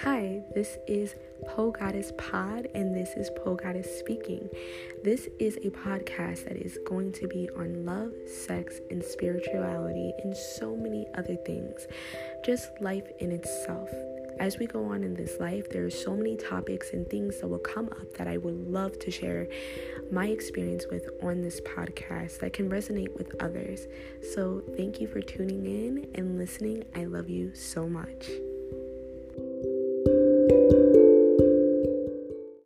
Hi, this is Po Goddess Pod, and this is Po Goddess Speaking. This is a podcast that is going to be on love, sex, and spirituality, and so many other things, just life in itself. As we go on in this life, there are so many topics and things that will come up that I would love to share my experience with on this podcast that can resonate with others. So, thank you for tuning in and listening. I love you so much.